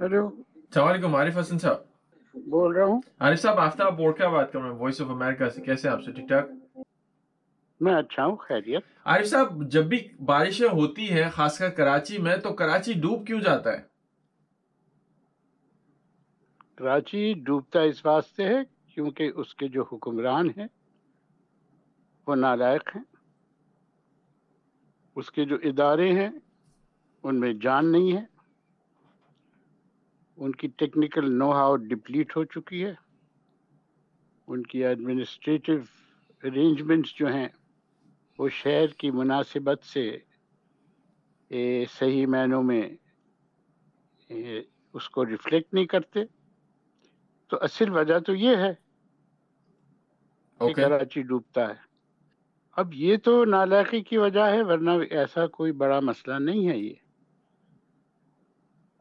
Hello السلام علیکم عارف حسن صاحب۔ بول رہا ہوں۔ عارف صاحب آفتاب بورڈ کا بات کر رہا ہوں وائس آف امریکہ سے۔ کیسے آپ سے ٹھیک ٹھاک؟ میں اچھا ہوں خیریت۔ عارف صاحب جب بھی بارشیں ہوتی ہیں خاص کر کراچی میں تو کراچی ڈوب کیوں جاتا ہے؟ کراچی ڈوبتا اس واسطے ہے کیونکہ اس کے جو حکمران ہیں وہ نالائق ہیں۔ اس کے جو ادارے ہیں ان میں جان نہیں ہے۔ ان کی ٹیکنیکل نو ہاؤ ڈپلیٹ ہو چکی ہے۔ ان کی ایڈمنسٹریٹو ارینجمنٹس جو ہیں وہ شہر کی مناسبت سے صحیح معنوں میں اس کو ریفلیکٹ نہیں کرتے۔ تو اصل وجہ تو یہ ہے کہ کراچی ڈوبتا ہے۔ اب یہ تو نالائقی کی وجہ ہے ورنہ ایسا کوئی بڑا مسئلہ نہیں ہے یہ۔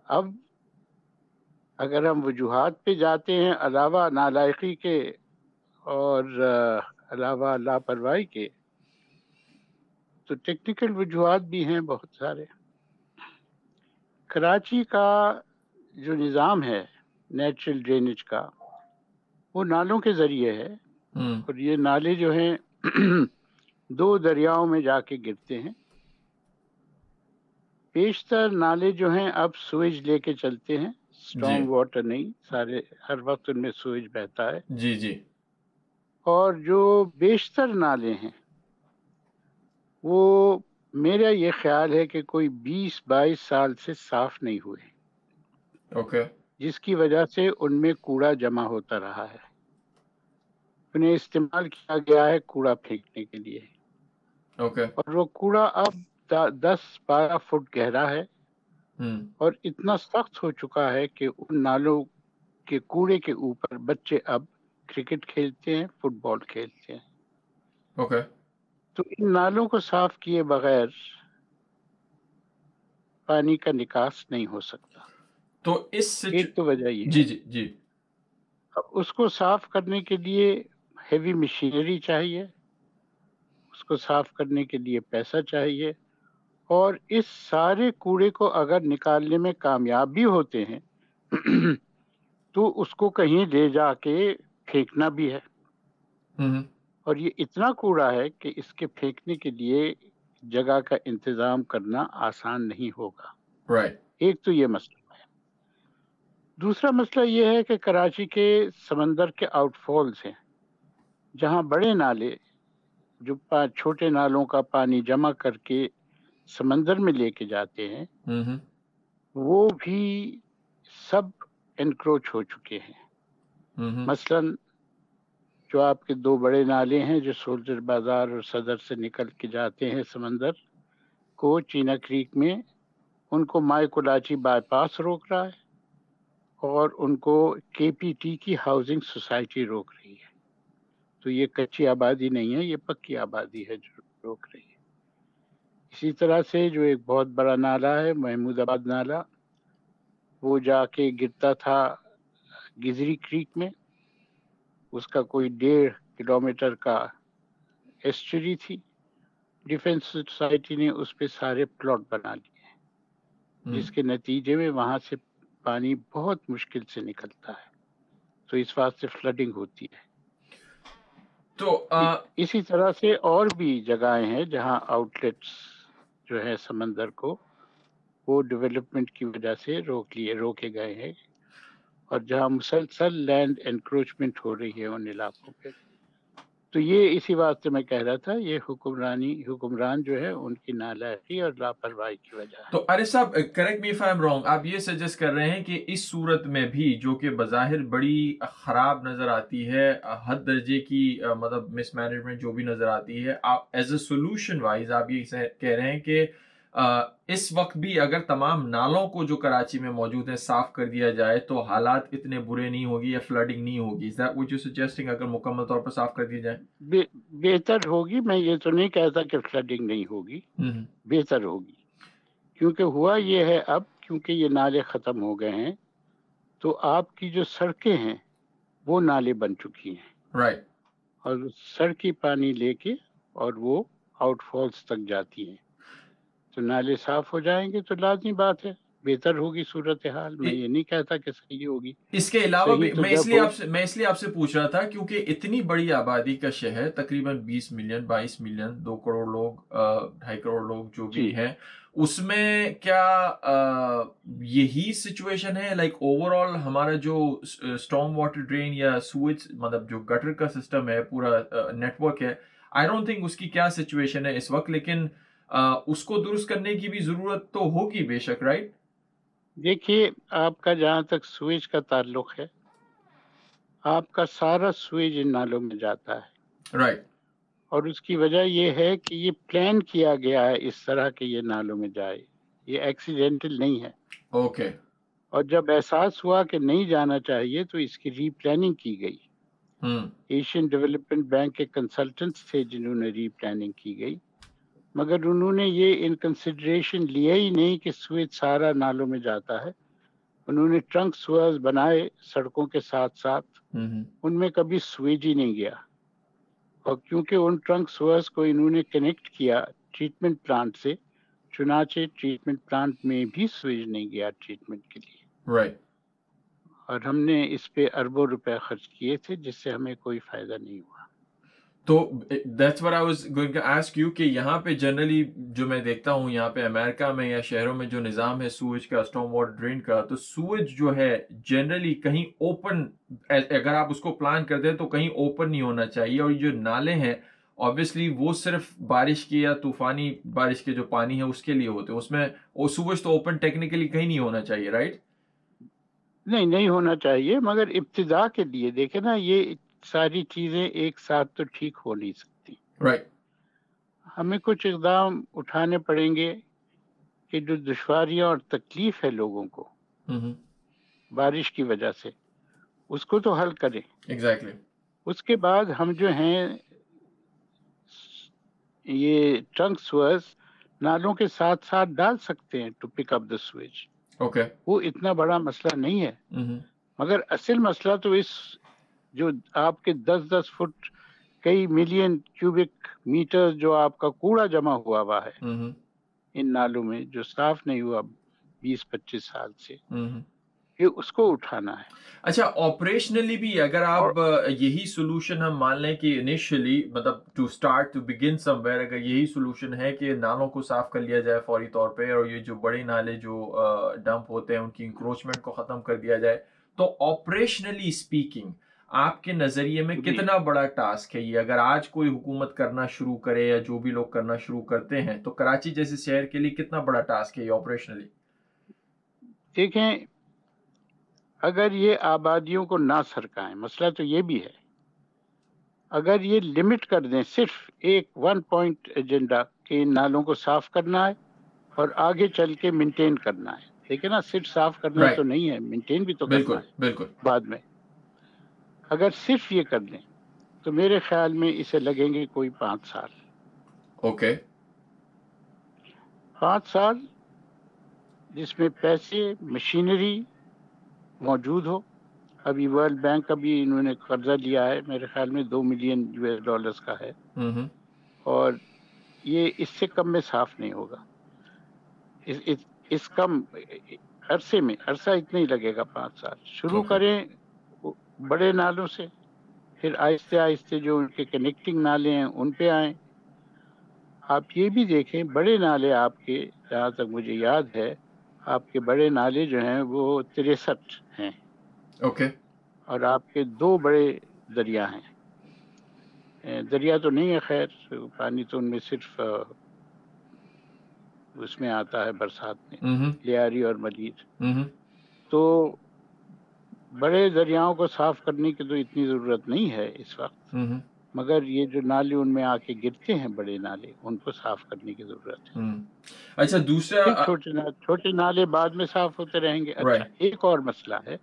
اب اگر ہم وجوہات پہ جاتے ہیں علاوہ نالائقی کے اور علاوہ لاپرواہی کے تو ٹیکنیکل وجوہات بھی ہیں بہت سارے۔ کراچی کا جو نظام ہے نیچرل ڈرینیج کا وہ نالوں کے ذریعے ہے۔ اور یہ نالے جو ہیں دو دریاؤں میں جا کے گرتے ہیں۔ بیشتر نالے جو ہیں اب سویج لے کے چلتے ہیں۔ جی۔ اسٹرانگ واٹر نہیں سارے ہر وقت ان میں سوئج بہتا ہے۔ جی جی۔ اور جو بیشتر نالے ہیں وہ میرا یہ خیال ہے کہ کوئی بیس بائیس سال سے صاف نہیں ہوئے۔ اوکے۔ okay. جس کی وجہ سے ان میں کوڑا جمع ہوتا رہا ہے۔ انہیں استعمال کیا گیا ہے کوڑا پھینکنے کے لیے۔ اوکے۔ okay. اور وہ کوڑا اب دس بارہ فٹ گہرا ہے۔ اور اتنا سخت ہو چکا ہے کہ ان نالوں کے کوڑے کے اوپر بچے اب کرکٹ کھیلتے ہیں فٹ بال کھیلتے ہیں۔ okay. تو ان نالوں کو صاف کیے بغیر پانی کا نکاس نہیں ہو سکتا۔ تو اس سے ایک تو وجہ یہ جی جی جی۔ اب اس کو صاف کرنے کے لیے ہیوی مشینری چاہیے اس کو صاف کرنے کے لیے پیسہ چاہیے۔ اور اس سارے کوڑے کو اگر نکالنے میں کامیاب بھی ہوتے ہیں تو اس کو کہیں لے جا کے پھینکنا بھی ہے۔ اور یہ اتنا کوڑا ہے کہ اس کے پھینکنے کے لیے جگہ کا انتظام کرنا آسان نہیں ہوگا۔ ایک تو یہ مسئلہ ہے۔ دوسرا مسئلہ یہ ہے کہ کراچی کے سمندر کے آؤٹ فالس ہیں جہاں بڑے نالے جو چھوٹے نالوں کا پانی جمع کر کے سمندر میں لے کے جاتے ہیں وہ بھی سب انکروچ ہو چکے ہیں۔ مثلا جو آپ کے دو بڑے نالے ہیں جو سولجر بازار اور صدر سے نکل کے جاتے ہیں سمندر کو چینا کریک میں ان کو مائی کولاچی بائی پاس روک رہا ہے اور ان کو کے پی ٹی کی ہاؤسنگ سوسائٹی روک رہی ہے۔ تو یہ کچی آبادی نہیں ہے یہ پکی آبادی ہے جو روک رہی ہے۔ اسی طرح سے جو ایک بہت بڑا نالا ہے محمود آباد نالا وہ جا کے گرتا تھا گزری کریک میں۔ اس کا کوئی ڈیڑھ کلومیٹر کا ایسٹری تھی۔ ڈیفینس سوسائٹی نے اس پہ سارے پلاٹ بنا لیے۔ جس کے نتیجے میں وہاں سے پانی بہت مشکل سے نکلتا ہے۔ تو اس واسطے فلڈنگ ہوتی ہے۔ تو آ... اسی طرح سے اور بھی جگہیں ہیں جہاں آؤٹ لیٹس جو ہے سمندر کو، وہ ڈیولپمنٹ کی وجہ سے روک لیے، روکے گئے ہیں۔ اور جہاں مسلسل لینڈ انکروچمنٹ ہو رہی ہے ان علاقوں پہ تو یہ اسی بات سے میں کہہ رہا تھا، یہ حکمرانی، حکمران جو ہے، ان کی نالائقی اور لاپرواہی کی وجہ تو ارے صاحب کریکٹ می ایم رانگ آپ یہ سجیسٹ کر رہے ہیں کہ اس صورت میں بھی جو کہ بظاہر بڑی خراب نظر آتی ہے، حد درجے کی مطلب مس مینجمنٹ جو بھی نظر آتی ہے، آپ ایز اے سولوشن وائز آپ یہ کہہ رہے ہیں کہ اس وقت بھی اگر تمام نالوں کو جو کراچی میں موجود ہیں صاف کر دیا جائے تو حالات اتنے برے نہیں ہوگی یا فلڈنگ نہیں ہوگی. وچ سجیسٹنگ اگر مکمل طور پر صاف کر دیا جائے؟ بہتر ہوگی میں یہ تو نہیں کہتا کہ فلڈنگ نہیں ہوگی. بہتر ہوگی. کیونکہ ہوا یہ ہے اب کیونکہ یہ نالے ختم ہو گئے ہیں تو آپ کی جو سڑکیں ہیں وہ نالے بن چکی ہیں۔ Right. اور سڑکی پانی لے کے اور وہ آؤٹ فالس تک جاتی ہیں۔ تو نالے صاف ہو جائیں گے تو لازمی بات ہے۔ بہتر ہوگی صورتحال۔ میں یہ نہیں کہتا کہ صحیح ہوگی۔ اس کے علاوہ میں اس لیے آپ سے میں اس لیے آپ سے پوچھ رہا تھا کیونکہ اتنی بڑی آبادی کا شہر تقریباً بیس ملین بائیس ملین دو کروڑ لوگ ڈھائی کروڑ لوگ جو بھی جی۔ ہیں اس میں کیا یہی سچویشن ہے؟ لائک اوور آل ہمارا جو اسٹارم واٹر ڈرین یا سوئچ مطلب جو گٹر کا سسٹم ہے پورا نیٹ ورک ہے۔ آئی ڈونٹ تھنک اس کی کیا سچویشن ہے اس وقت لیکن اس کو درست کرنے کی بھی ضرورت تو ہوگی بے شک رائٹ دیکھیے آپ کا جہاں تک سویج کا تعلق ہے آپ کا سارا سویج ان نالوں میں جاتا ہے۔ رائٹ اور اس کی وجہ یہ ہے کہ یہ پلان کیا گیا ہے اس طرح کہ یہ نالوں میں جائے۔ یہ ایکسیڈینٹل نہیں ہے۔ اوکے اور جب احساس ہوا کہ نہیں جانا چاہیے تو اس کی ری پلاننگ کی گئی۔ ایشین ڈیولپمنٹ بینک کے کنسلٹنٹس تھے جنہوں نے ری پلاننگ کی گئی۔ مگر انہوں نے یہ ان کنسیڈریشن لیا ہی نہیں کہ سویج سارا نالوں میں جاتا ہے۔ انہوں نے ٹرنک سوئرز بنائے سڑکوں کے ساتھ ساتھ۔ ان میں کبھی سویج ہی نہیں گیا۔ اور کیونکہ ان ٹرنک سوئرز کو انہوں نے کنیکٹ کیا ٹریٹمنٹ پلانٹ سے چنانچہ ٹریٹمنٹ پلانٹ میں بھی سویج نہیں گیا ٹریٹمنٹ کے لیے۔ Right. اور ہم نے اس پہ اربوں روپے خرچ کیے تھے جس سے ہمیں کوئی فائدہ نہیں ہوا۔ تو that's I was going to ask you کہ یہاں پہ جنرلی جو میں دیکھتا ہوں، یہاں پہ امریکہ میں یا شہروں میں جو نظام ہے سوئج کا اسٹام واٹر ڈرین کا، تو سوئج جو ہے جنرلی کہیں اوپن eh, اگر آپ اس کو پلان کرتے ہیں تو کہیں اوپن نہیں ہونا چاہیے اور جو نالے ہیں آبویسلی وہ صرف بارش کی یا طوفانی بارش کے جو پانی ہے اس کے لیے ہوتے ہیں اس میں وہ سوئج تو اوپن ٹیکنیکلی کہیں نہیں ہونا چاہیے رائٹ right? نہیں نہیں ہونا چاہیے، مگر ابتدا کے لیے دیکھیں نا، یہ ساری چیزیں ایک ساتھ تو ٹھیک ہو نہیں سکتی right. ہمیں کچھ اقدام اٹھانے پڑیں گے کہ جو دشواریاں اور تکلیف ہے لوگوں کو mm-hmm. بارش کی وجہ سے اس کو تو حل کریں exactly. اس کے بعد ہم جو ہیں یہ ٹرنک سوئرز نالوں کے ساتھ ساتھ ڈال سکتے ہیں to pick up the switch وہ اتنا بڑا مسئلہ نہیں ہے mm-hmm. مگر اصل مسئلہ تو اس جو آپ کے دس دس فٹ کئی ملین کیوبک میٹر جو آپ کا کوڑا جمع ہوا ہوا ہے ان نالوں میں جو صاف نہیں ہوا بیس پچیس سال سے یہ اس کو اٹھانا ہے۔ اچھا آپریشنلی بھی اگر آپ یہی سولوشن ہم مان لیں کہ انیشلی مطلب to start to begin somewhere اگر یہی سولوشن ہے کہ نالوں کو صاف کر لیا جائے فوری طور پہ اور یہ جو بڑے نالے جو ڈمپ ہوتے ہیں ان کی انکروچمنٹ کو ختم کر دیا جائے تو آپریشنلی اسپیکنگ آپ کے نظریے میں۔ کتنا بڑا ٹاسک ہے یہ؟ اگر آج کوئی حکومت کرنا شروع کرے یا جو بھی لوگ کرنا شروع کرتے ہیں تو کراچی جیسے شہر کے لیے کتنا بڑا ٹاسک ہے یہ آپریشنلی دیکھیں اگر یہ آبادیوں کو نہ سرکائیں مسئلہ تو یہ بھی ہے اگر یہ لمٹ کر دیں صرف ایک ون پوائنٹ ایجنڈا کہ ان نالوں کو صاف کرنا ہے اور آگے چل کے مینٹین کرنا ہے ٹھیک ہے نا صرف صاف کرنا تو نہیں ہے مینٹین بھی تو بالکل بالکل۔ بعد میں۔ اگر صرف یہ کر دیں تو میرے خیال میں اسے لگیں گے کوئی پانچ سال۔ اوکے۔ پانچ سال جس میں پیسے مشینری موجود ہو۔ ابھی ورلڈ بینک کا بھی انہوں نے قرضہ لیا ہے میرے خیال میں دو ملین یو ایس ڈالرز کا ہے۔ اور یہ اس سے کم میں صاف نہیں ہوگا۔ اس کم عرصے میں عرصہ اتنا ہی لگے گا پانچ سال۔ شروع کریں بڑے نالوں سے۔ پھر آہستہ آہستہ جو ان کے کنیکٹنگ نالے ہیں ان پہ آئیں۔ آپ یہ بھی دیکھیں بڑے نالے آپ کے جہاں تک مجھے یاد ہے آپ کے بڑے نالے جو ہیں وہ تریسٹھ ہیں۔ اوکے۔ اور آپ کے دو بڑے دریا ہیں۔ دریا تو نہیں ہے خیر پانی تو ان میں صرف اس میں آتا ہے برسات میں۔ لیاری اور ملید تو بڑے دریاؤں کو صاف کرنے کی تو اتنی ضرورت نہیں ہے اس وقت۔ مگر یہ جو نالے ان میں آ کے گرتے ہیں بڑے نالے ان کو صاف کرنے کی ضرورت ہے۔ اچھا دوسرا چھوٹے نالے بعد میں صاف ہوتے رہیں گے۔ اچھا ایک اور مسئلہ ہے۔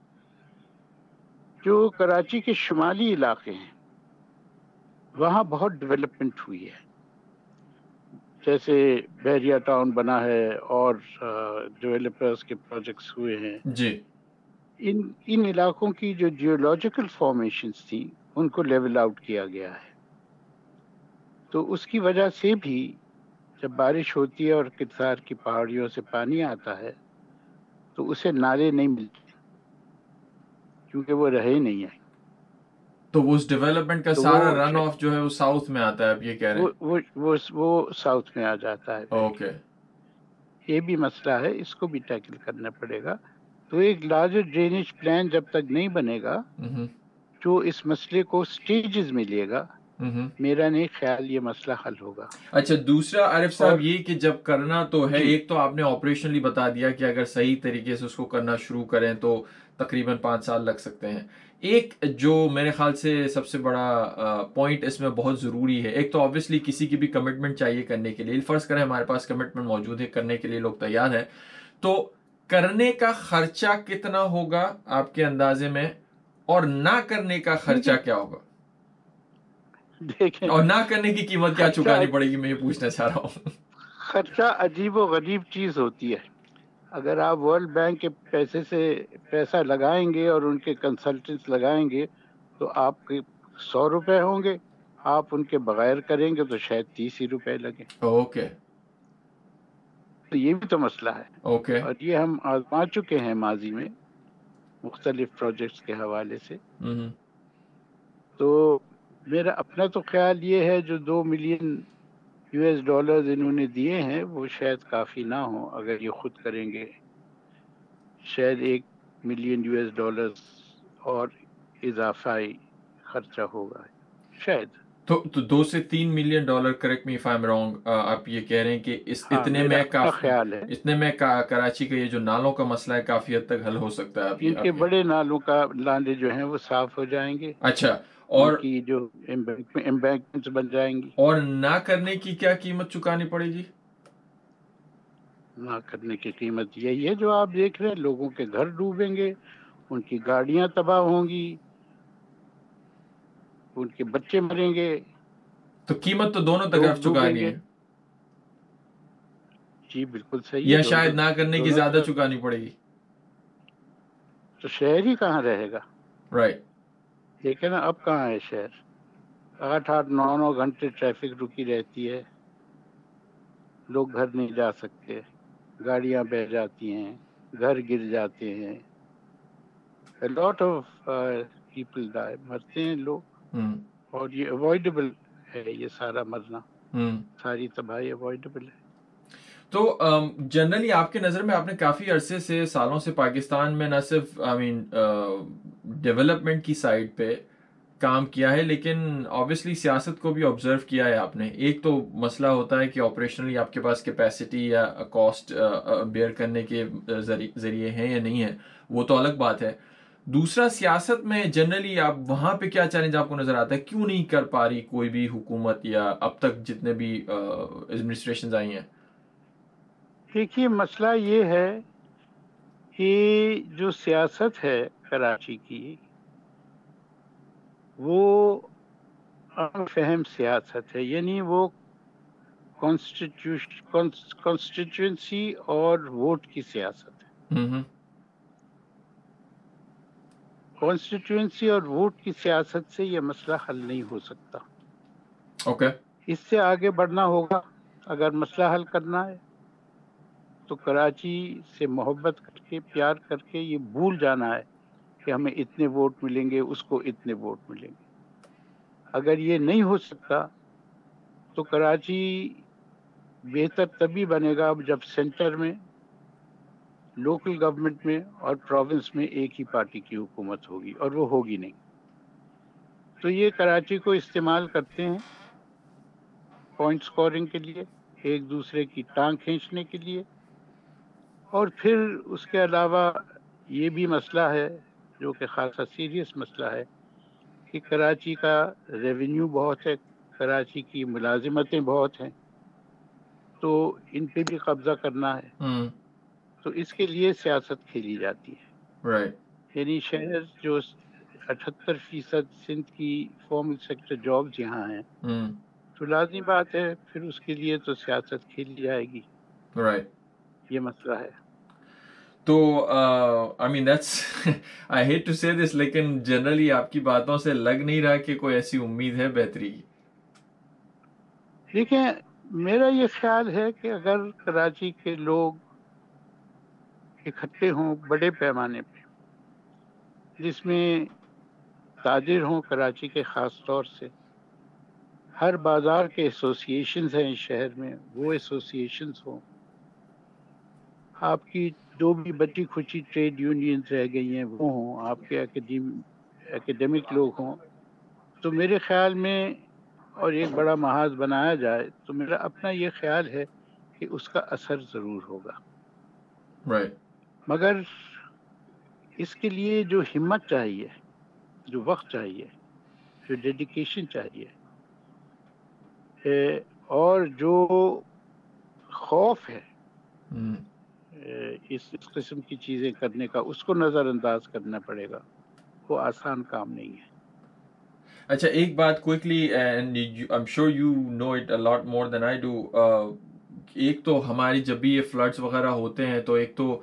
جو کراچی کے شمالی علاقے ہیں وہاں بہت ڈیولپمنٹ ہوئی ہے۔ جیسے بحریہ ٹاؤن بنا ہے اور ڈیولپرز کے پروجیکٹس ہوئے ہیں۔ جی۔ ان ان علاقوں کی جو جیولوجیکل فارمیشنز تھیں ان کو لیول آؤٹ کیا گیا ہے۔ تو اس کی وجہ سے بھی جب بارش ہوتی ہے اور کتار کی پہاڑیوں سے پانی آتا ہے تو اسے نالے نہیں ملتے کیونکہ وہ رہے نہیں ہیں۔ تو اس ڈیولپمنٹ کا سارا رن آف جو ہے وہ ساؤتھ میں آتا ہے اب یہ کہہ رہے ہیں۔ وہ ساؤتھ میں آ جاتا ہے۔ اوکے یہ بھی مسئلہ ہے اس کو بھی ٹیکل کرنا پڑے گا۔ تو ایک لارجر ڈرینیج پلان جب تک نہیں بنے گا جو اس مسئلے کو سٹیجز میں لے گا۔ میرا نہیں خیال یہ مسئلہ حل ہوگا۔ اچھا دوسرا عارف صاحب یہ کہ جب کرنا تو ہے جی۔ ایک تو آپ نے آپریشنلی بتا دیا کہ اگر صحیح طریقے سے اس کو کرنا شروع کریں تو تقریباً پانچ سال لگ سکتے ہیں۔ ایک جو میرے خیال سے سب سے بڑا پوائنٹ اس میں بہت ضروری ہے ایک تو آبویسلی کسی کی بھی کمٹمنٹ چاہیے کرنے کے لیے۔ فرض کریں ہمارے پاس کمٹمنٹ موجود ہے کرنے کے لیے لوگ تیار ہیں۔ تو کرنے کا خرچہ کتنا ہوگا آپ کے اندازے میں اور نہ کرنے کا خرچہ کیا ہوگا؟ اور نہ کرنے کی قیمت کیا چکانی پڑے گی میں یہ پوچھنا چاہ رہا ہوں۔ خرچہ عجیب و غریب چیز ہوتی ہے۔ اگر آپ ورلڈ بینک کے پیسے سے پیسہ لگائیں گے اور ان کے کنسلٹنٹس لگائیں گے تو آپ کے سو روپے ہوں گے۔ آپ ان کے بغیر کریں گے تو شاید تیس ہی روپے لگیں۔ اوکے۔ تو یہ بھی تو مسئلہ ہے۔ اوکے۔ اور یہ ہم آزما چکے ہیں ماضی میں مختلف پروجیکٹس کے حوالے سے۔ تو میرا اپنا تو خیال یہ ہے جو دو ملین یو ایس ڈالرز انہوں نے دیے ہیں وہ شاید کافی نہ ہوں۔ اگر یہ خود کریں گے شاید ایک ملین یو ایس ڈالرز اور اضافائی خرچہ ہوگا۔ شاید۔ تو دو سے تین million dollar correct me if I'm wrong آپ یہ کہہ رہے ہیں کہ اس ہاں، اتنے میں خیال ہے۔ اتنے میں کراچی کا یہ جو نالوں کا مسئلہ ہے کافی حد تک حل ہو سکتا ہے کے۔ بڑے نالوں کا لاندے جو ہیں وہ صاف ہو جائیں گے۔ اچھا اور کی جو امبیکمنٹ بن جائیں گی۔ اور نہ کرنے کی کیا قیمت چکانی پڑے گی؟ نہ کرنے کی قیمت یہی ہے جو آپ دیکھ رہے ہیں لوگوں کے گھر ڈوبیں گے ان کی گاڑیاں تباہ ہوں گی۔ ان کے بچے مریں گے تو قیمت تو دونوں طرف چکانی ہے جی بالکل صحیح یا شاید نہ کرنے کی زیادہ چکانی پڑے گی۔ تو شہر ہی کہاں رہے گا؟ رائٹ دیکھیں نا اب کہاں ہے شہر؟ آٹھ آٹھ نو نو گھنٹے ٹریفک رکی رہتی ہے۔ لوگ گھر نہیں جا سکتے۔ گاڑیاں بہ جاتی ہیں۔ گھر گر جاتے ہیں۔ لاٹ آف پیپل مرتے ہیں لوگ۔ اور یہ اوائڈیبل ہے یہ سارا مرنا۔ ساری تباہی اوائڈیبل ہے۔ تو جنرلی آپ کے نظر میں آپ نے کافی عرصے سے سالوں سے پاکستان میں نہ صرف آئی مین ڈیولپمنٹ کی سائڈ پہ کام کیا ہے لیکن آبویسلی سیاست کو بھی آبزرو کیا ہے آپ نے۔ ایک تو مسئلہ ہوتا ہے کہ آپریشنلی آپ کے پاس کیپیسٹی یا کاسٹ بیئر کرنے کے ذریعے ہیں یا نہیں ہے وہ تو الگ بات ہے۔ دوسرا سیاست میں جنرلی آپ وہاں پہ کیا چیلنج آپ کو نظر آتا ہے؟ کیوں نہیں کر پا رہی کوئی بھی حکومت یا اب تک جتنے بھی ایڈمنسٹریشن آئی ہیں؟ دیکھیے مسئلہ یہ ہے کہ جو سیاست ہے کراچی کی وہ فہم سیاست ہے یعنی وہ کانسٹیٹیوئنسی اور ووٹ کی سیاست ہے۔ کانسٹیٹیوئنسی اور ووٹ کی سیاست سے یہ مسئلہ حل نہیں ہو سکتا۔ Okay. اس سے آگے بڑھنا ہوگا۔ اگر مسئلہ حل کرنا ہے تو کراچی سے محبت کر کے پیار کر کے یہ بھول جانا ہے کہ ہمیں اتنے ووٹ ملیں گے اس کو اتنے ووٹ ملیں گے۔ اگر یہ نہیں ہو سکتا تو کراچی بہتر تبھی بنے گا جب سینٹر میں لوکل گورنمنٹ میں اور پروونس میں ایک ہی پارٹی کی حکومت ہوگی اور وہ ہوگی نہیں۔ تو یہ کراچی کو استعمال کرتے ہیں پوائنٹ سکورنگ کے لیے، ایک دوسرے کی ٹانگ کھینچنے کے لیے۔ اور پھر اس کے علاوہ یہ بھی مسئلہ ہے، جو کہ خاصا سیریس مسئلہ ہے، کہ کراچی کا ریونیو بہت ہے، کراچی کی ملازمتیں بہت ہیں۔ تو ان پہ بھی قبضہ کرنا ہے۔ تو اس کے لیے سیاست کھیلی جاتی ہے۔ یعنی شہر جو اٹھہتر فیصد سندھ کی فارمل سیکٹر جابز یہاں ہیں تو لازمی بات ہے پھر اس کے لیے تو سیاست کھیلی جائے گی۔ یہ مسئلہ ہے۔ تو I mean that's I hate to say this لیکن جنرلی آپ کی باتوں سے لگ نہیں رہا کہ کوئی ایسی امید ہے بہتری کی۔ دیکھیں میرا یہ خیال ہے کہ اگر کراچی کے لوگ اکٹھے ہوں، بڑے پیمانے پہ۔ جس میں تاجر ہوں کراچی کے خاص طور سے۔ ہر بازار کے ایسوسیشنز ہیں اس شہر میں، وہ ایسوسیشنز ہوں۔ آپ کی جو بھی بچی کھچی ٹریڈ یونینز رہ گئی ہیں، وہ ہوں۔ آپ کے اکیڈیمک لوگ ہوں۔ تو میرے خیال میں، اور ایک بڑا محاذ بنایا جائے، تو میرا اپنا یہ خیال ہے کہ اس کا اثر ضرور ہوگا۔ Right. مگر اس کے لیے جو ہمت چاہیے جو وقت چاہیے جو ڈیڈیکیشن چاہیے اور جو خوف ہے اس قسم کی چیزیں کرنے کا اس کو نظر انداز کرنا پڑے گا۔ وہ آسان کام نہیں ہے۔ اچھا ایک بات quickly sure you know it a lot more than I do ایک تو ہماری جب بھی یہ فلڈس وغیرہ ہوتے ہیں تو ایک تو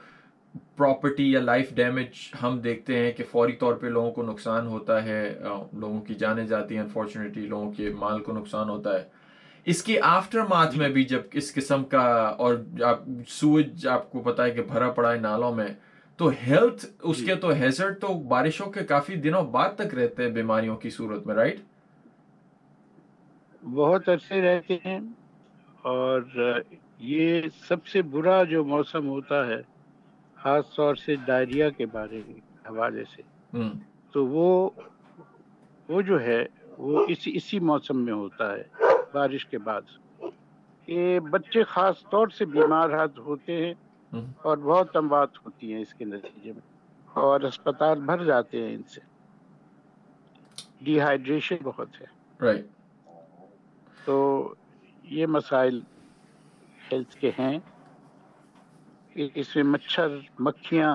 پراپرٹی یا لائف ڈیمیج ہم دیکھتے ہیں کہ فوری طور پہ لوگوں کو نقصان ہوتا ہے لوگوں کی جانیں جاتی ہیں انفارچونیٹلی لوگوں کے مال کو نقصان ہوتا ہے۔ اس کے آفٹر ماتھ میں بھی جب اس قسم کا اور سوج آپ کو پتا ہے کہ بھرا پڑا ہے نالوں میں تو ہیلتھ اس کے تو ہیزرٹ تو بارشوں کے کافی دنوں بعد تک رہتے ہیں بیماریوں کی صورت میں رائٹ بہت عرصے رہتے ہیں اور یہ سب سے برا جو موسم ہوتا ہے خاص طور سے ڈائریا کے بارے میں حوالے سے۔ تو وہ وہ جو ہے وہ اسی اسی موسم میں ہوتا ہے بارش کے بعد۔ یہ بچے خاص طور سے بیمار ہوتے ہیں اور بہت اموات ہوتی ہیں اس کے نتیجے میں۔ اور اسپتال بھر جاتے ہیں ان سے۔ ڈی ہائیڈریشن بہت ہے۔ تو یہ مسائل ہیلتھ کے ہیں۔ اس میں مچھر، مکھیاں،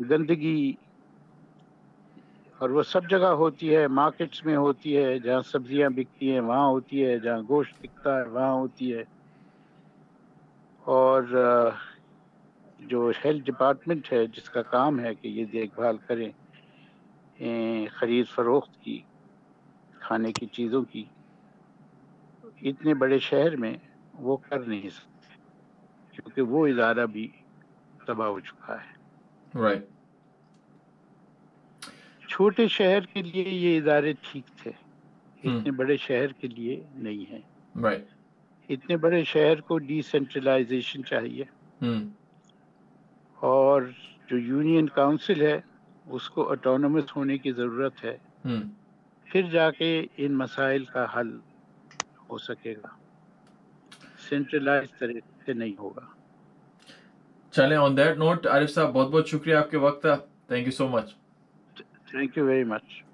گندگی، اور وہ سب جگہ ہوتی ہے مارکیٹس میں ہوتی ہے، جہاں سبزیاں بکتی ہیں، وہاں ہوتی ہے، جہاں گوشت بکتا ہے، وہاں ہوتی ہے۔ اور جو ہیلتھ ڈپارٹمنٹ ہے، جس کا کام ہے کہ یہ دیکھ بھال کریں خرید فروخت کی، کھانے کی چیزوں کی، اتنے بڑے شہر میں وہ کر نہیں سکتے، کیونکہ وہ ادارہ بھی تباہ ہو چکا ہے۔ Right. چھوٹے شہر کے لیے یہ ادارے ٹھیک تھے۔ اتنے بڑے شہر کے لیے نہیں ہے اتنے بڑے شہر کو ڈی سینٹرلائزیشن چاہیے اور جو یونین کاؤنسل ہے اس کو اٹونومس ہونے کی ضرورت ہے۔ پھر جا کے ان مسائل کا حل ہو سکے گا۔ سینٹرلائز طریقے سے نہیں ہوگا۔ چلیں آن دیٹ نوٹ عارف صاحب، بہت بہت شکریہ آپ کے وقت thank you so much thank you very much